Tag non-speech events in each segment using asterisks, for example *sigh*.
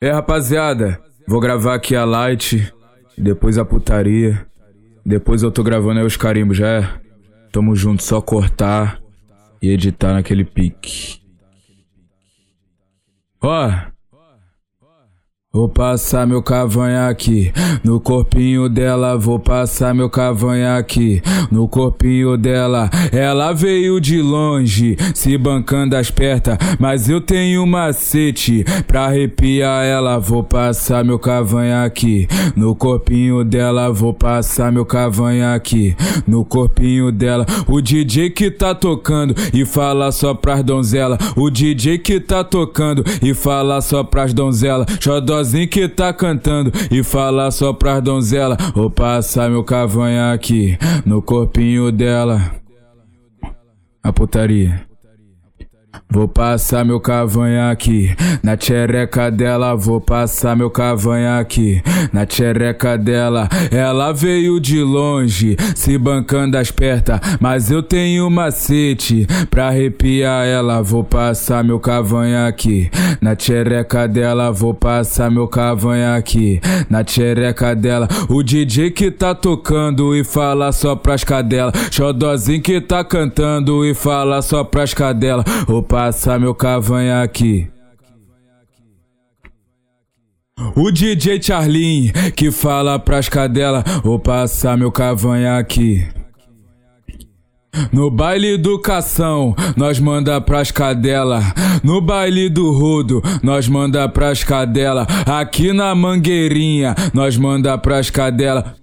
É rapaziada, vou gravar aqui a light, depois a putaria, depois eu tô gravando aí os carimbos, já é? Tamo junto, só cortar e editar naquele pique. Ó, Vou passar meu cavanhaque no corpinho dela, vou passar meu cavanhaque no corpinho dela. Ela veio de longe, se bancando as pertas, mas eu tenho macete pra arrepiar ela. Vou passar meu cavanhaque no corpinho dela, vou passar meu cavanhaque no corpinho dela. O DJ que tá tocando e fala só pras donzela, o DJ que tá tocando e fala só pras donzela. Sozinho que tá cantando e fala só pras donzela. Vou passar meu cavanhaque no corpinho dela. A putaria. Vou passar meu cavanhaque na tchereca dela, vou passar meu cavanhaque na tchereca dela. Ela veio de longe, se bancando as pertas, mas eu tenho macete pra arrepiar ela. Vou passar meu cavanhaque na tchereca dela, vou passar meu cavanhaque na tchereca dela. O DJ que tá tocando e fala só pras cadelas, xodozinho que tá cantando e fala só pras cadelas. Passar meu cavanhaque. O DJ Charlin que fala pras cadela, vou passar meu cavanhaque. No baile do cação, nós manda pras cadela. No baile do rodo, nós manda pras cadela. Aqui na mangueirinha, nós manda pras cadela.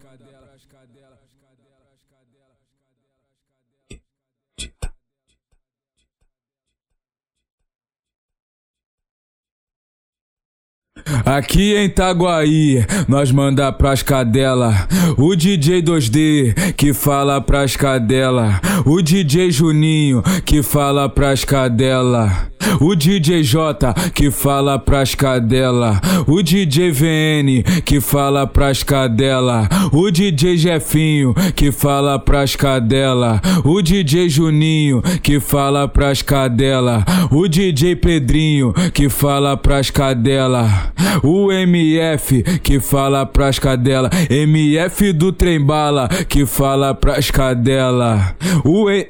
Aqui em Itaguaí, nós manda pras cadela. O DJ 2D que fala pras cadela. O DJ Juninho que fala pras cadela. O DJ J que fala pras cadela. O DJ VN que fala pras cadela. O DJ Jefinho que fala pras cadela. O DJ Juninho que fala pras cadela. O DJ Pedrinho que fala pras cadela. O MF que fala pras cadela. MF do Trembala que fala pras cadela. O e...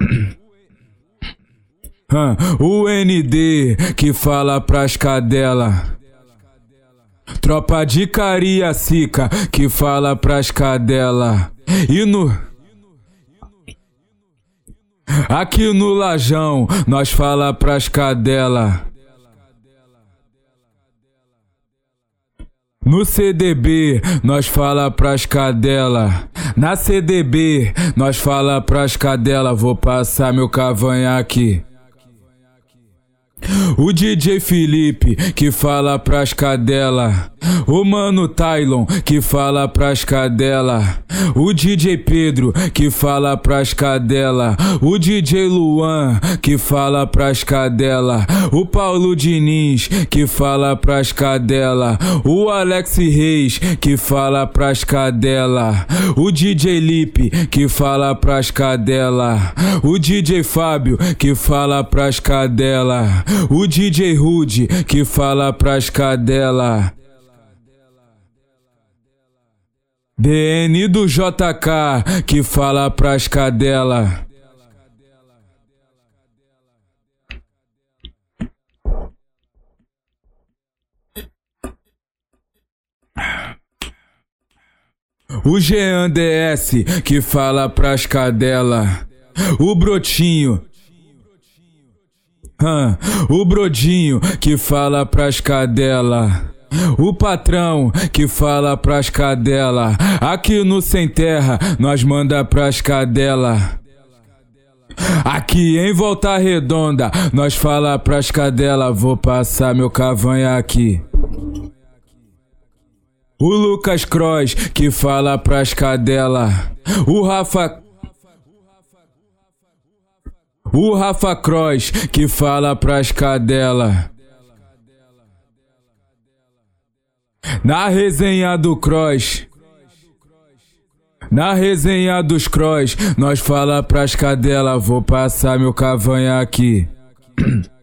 *clears throat* o ND que fala pras cadela. Tropa de Cariacica que fala pras cadela. E no Aqui no Lajão nós fala pras cadela. No CDB, nós fala pras cadela. Na CDB, nós fala pras cadela. Vou passar meu cavanhaque. O DJ Felipe que fala pras cadela. O mano Tylon que fala pras cadela. O DJ Pedro que fala pras cadela. O DJ Luan que fala pras cadela. O Paulo Diniz que fala pras cadela. O Alex Reis que fala pras cadela. O DJ Lipe que fala pras cadela. O DJ Fábio que fala pras cadela. O DJ Rude que fala pras cadela. DN do JK que fala pras cadela. O Jean que fala pras cadela. O Brotinho. Hum, o Brodinho que fala pras cadela. O patrão que fala pras cadela. Aqui no Sem Terra, nós manda pras cadela. Aqui em Volta Redonda, nós fala pras cadela. Vou passar meu cavanhaque. O Lucas Cross que fala pras cadela. O Rafa. O Rafa Cross que fala pras cadela. Na resenha do Cross. Na resenha dos Cross, nós fala pras cadela, vou passar meu cavanha aqui. *clears throat*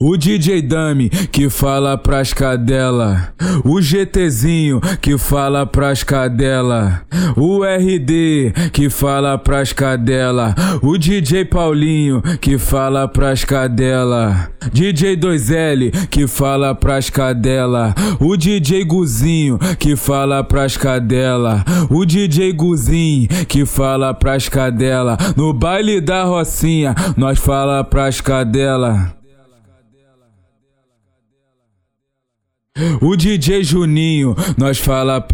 O DJ Dami que fala pras cadela, o GTzinho que fala pras cadela, o RD que fala pras cadela, o DJ Paulinho que fala pras cadela, DJ 2L que fala pras cadela, o DJ Guzinho que fala pras cadela, o DJ Guzinho que fala pras cadela, no baile da Rocinha nós fala pras cadela. O DJ Juninho, nós fala.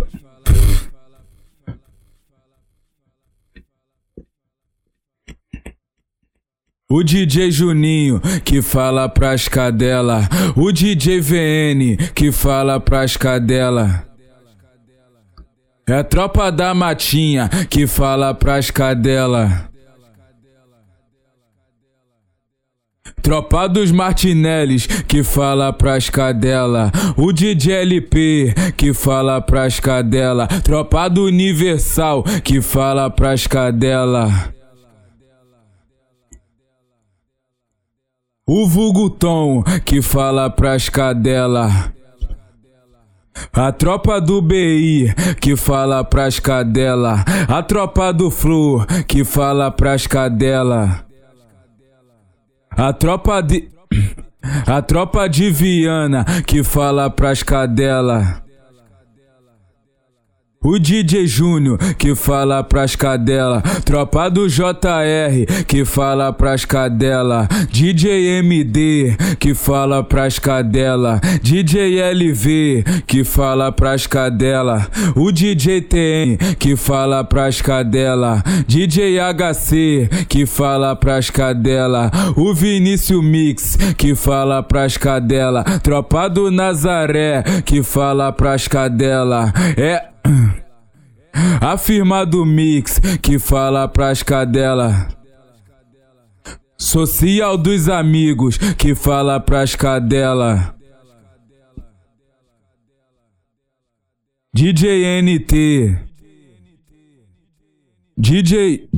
O DJ Juninho que fala pras cadela, o DJ VN que fala pras cadela. É a tropa da matinha que fala pras cadela. Tropa dos Martinellis que fala pras cadela. O DJ LP que fala pras cadela. Tropa do Universal que fala pras cadela. O vulgo que fala pras cadela. A tropa do BI que fala pras cadela. A tropa do Flu que fala pras cadela. A tropa de. *clears throat* A tropa de Viana que fala pras cadela. O DJ Júnior que fala pras cadela, tropa do JR que fala pras cadela, DJ MD que fala pras cadela, DJ LV que fala pras cadela, o DJ TN que fala pras cadela, DJ HC que fala pras cadela, o Vinícius Mix que fala pras cadela, tropa do Nazaré que fala pras cadela. É *coughs* Afirmado mix que fala pras cadela. Social dos amigos que fala pras cadela. DJ NT. DJ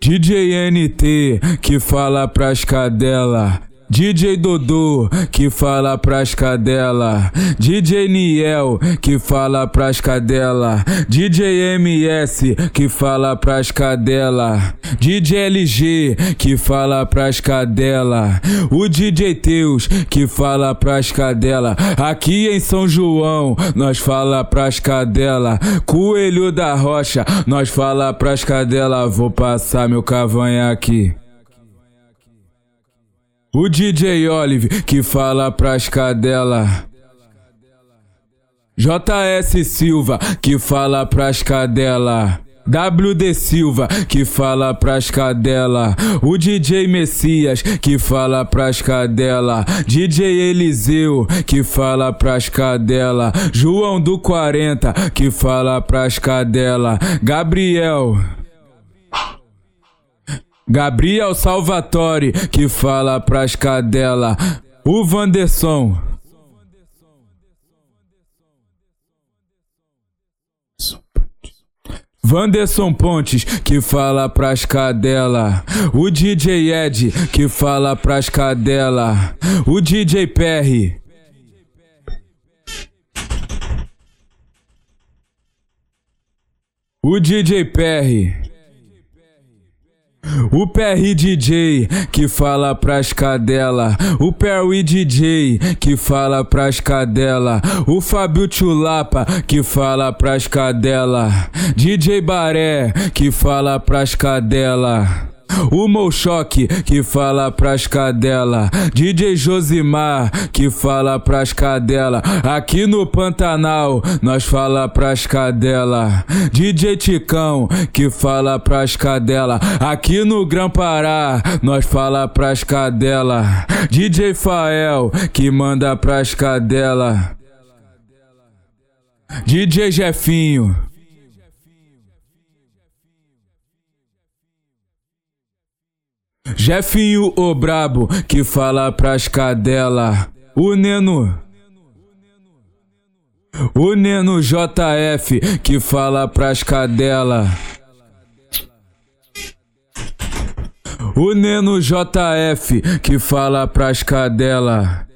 DJ NT que fala pras cadela. DJ Dodô que fala pras cadela, DJ Niel que fala pras cadela, DJ MS que fala pras cadela, DJ LG que fala pras cadela, o DJ Teus que fala pras cadela. Aqui em São João nós fala pras cadela, Coelho da Rocha nós fala pras cadela. Vou passar meu cavanhaque. O DJ Olive que fala pras cadela. JS Silva que fala pras cadela. WD Silva que fala pras cadela, o DJ Messias que fala pras cadela, DJ Eliseu que fala pras cadela, João do 40 que fala pras cadela, Gabriel Gabriel Salvatore que fala pras cadela. O Vanderson. Vanderson Pontes que fala pras cadela. O DJ Ed que fala pras cadela. O DJ Perry. O DJ Perry. O Perry DJ que fala pras cadela, o Perry DJ que fala pras cadela, o Fábio Chulapa que fala pras cadela, DJ Baré que fala pras cadela. *laughs* O Molchoque que fala pras cadela. DJ Josimar que fala pras cadela. Aqui no Pantanal nós fala pras cadela. DJ Ticão que fala pras cadela. Aqui no Gran Pará nós fala pras cadela. DJ Fael que manda pras cadela. DJ Jefinho Jefinho o brabo que fala pras cadela. O Neno. O Neno JF que fala pras cadela. O Neno JF que fala pras cadela.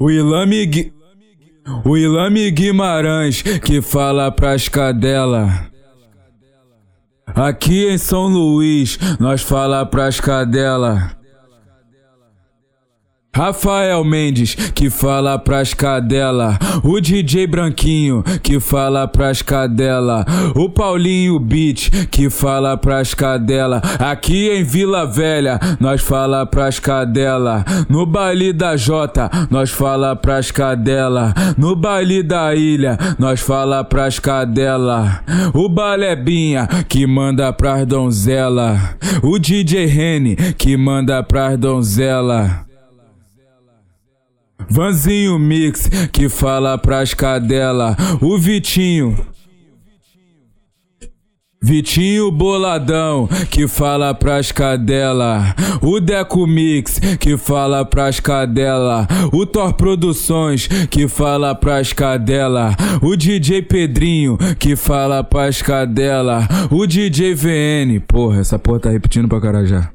O Ilame, o Ilame Guimarães que fala pras cadela. Aqui em São Luís, nós fala pras cadela. Rafael Mendes, que fala pras cadela. O DJ Branquinho, que fala pras cadela. O Paulinho Beat, que fala pras cadela. Aqui em Vila Velha, nós fala pras cadela. No baile da Jota, nós fala pras cadela. No baile da Ilha, nós fala pras cadela. O Balebinha, que manda pras donzela. O DJ Rene, que manda pras donzela. Vanzinho Mix que fala pras cadela. O Vitinho. Vitinho Boladão que fala pras cadela. O Deco Mix que fala pras cadela. O Thor Produções que fala pras cadela. O DJ Pedrinho que fala pras cadela. O DJ VN. Porra, essa porra tá repetindo pra carajá.